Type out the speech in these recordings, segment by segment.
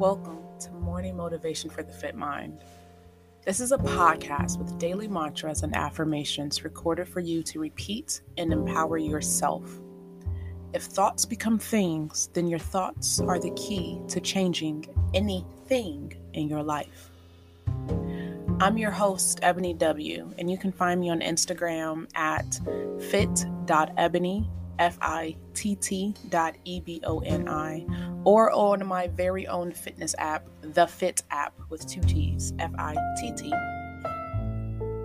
Welcome to Morning Motivation for the Fit Mind. This is a podcast with daily mantras and affirmations recorded for you to repeat and empower yourself. If thoughts become things, then your thoughts are the key to changing anything in your life. I'm your host, Ebony W., and you can find me on Instagram at fitt.eboni, F I T T dot E B O N I, or on my very own fitness app, the Fitt app with two T's, F I T T.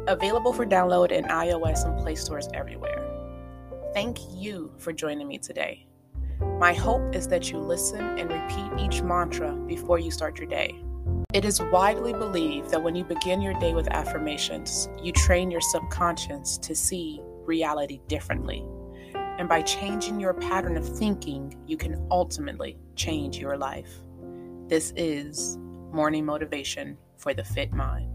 Available for download in iOS and Play stores everywhere. Thank you for joining me today. My hope is that you listen and repeat each mantra before you start your day. It is widely believed that when you begin your day with affirmations, you train your subconscious to see reality differently. And by changing your pattern of thinking, you can ultimately change your life. This is Morning Motivation for the Fit Mind.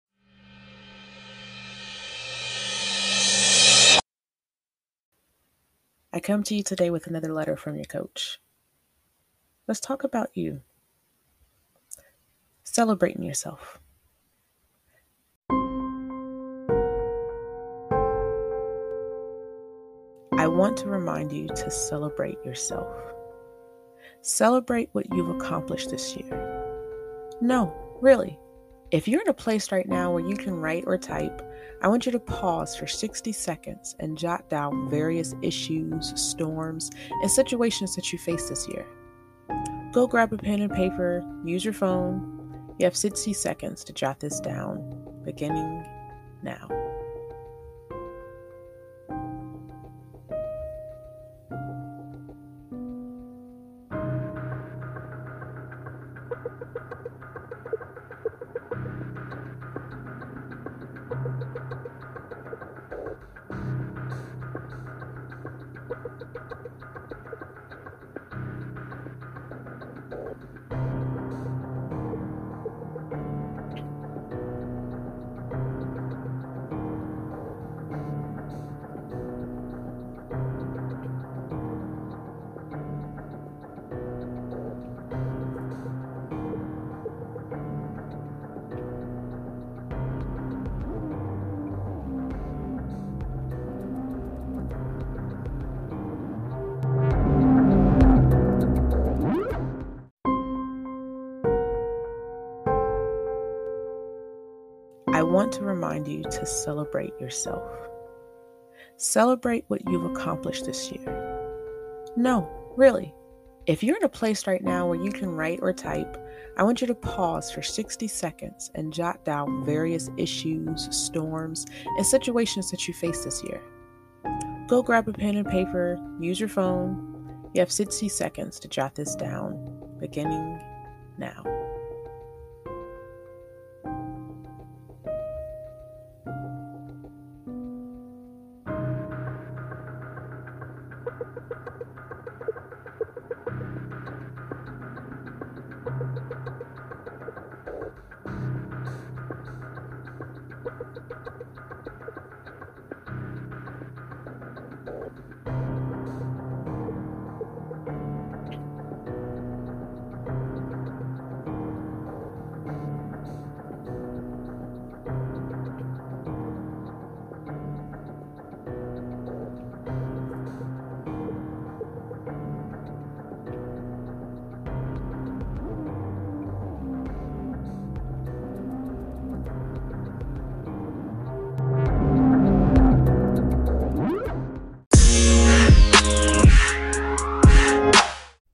I come to you today with another letter from your coach. Let's talk about you. Celebrating yourself. I want to remind you to celebrate yourself. Celebrate what you've accomplished this year. No, really. If you're in a place right now where you can write or type, I want you to pause for 60 seconds and jot down various issues, storms, and situations that you faced this year. Go grab a pen and paper, use your phone. You have 60 seconds to jot this down, beginning now. Want to remind you to celebrate yourself. Celebrate what you've accomplished this year. No, really. If you're in a place right now where you can write or type, I want you to pause for 60 seconds and jot down various issues, storms, and situations that you faced this year. Go grab a pen and paper, use your phone. You have 60 seconds to jot this down, beginning now.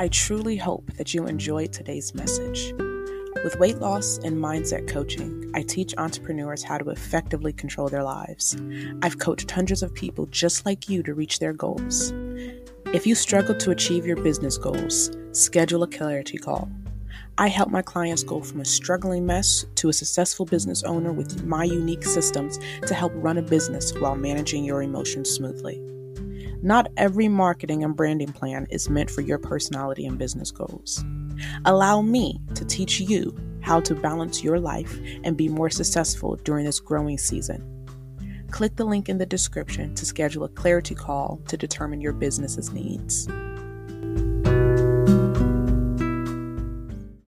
I truly hope that you enjoyed today's message. With weight loss and mindset coaching, I teach entrepreneurs how to effectively control their lives. I've coached hundreds of people just like you to reach their goals. If you struggle to achieve your business goals, schedule a clarity call. I help my clients go from a struggling mess to a successful business owner with my unique systems to help run a business while managing your emotions smoothly. Not every marketing and branding plan is meant for your personality and business goals. Allow me to teach you how to balance your life and be more successful during this growing season. Click the link in the description to schedule a clarity call to determine your business's needs.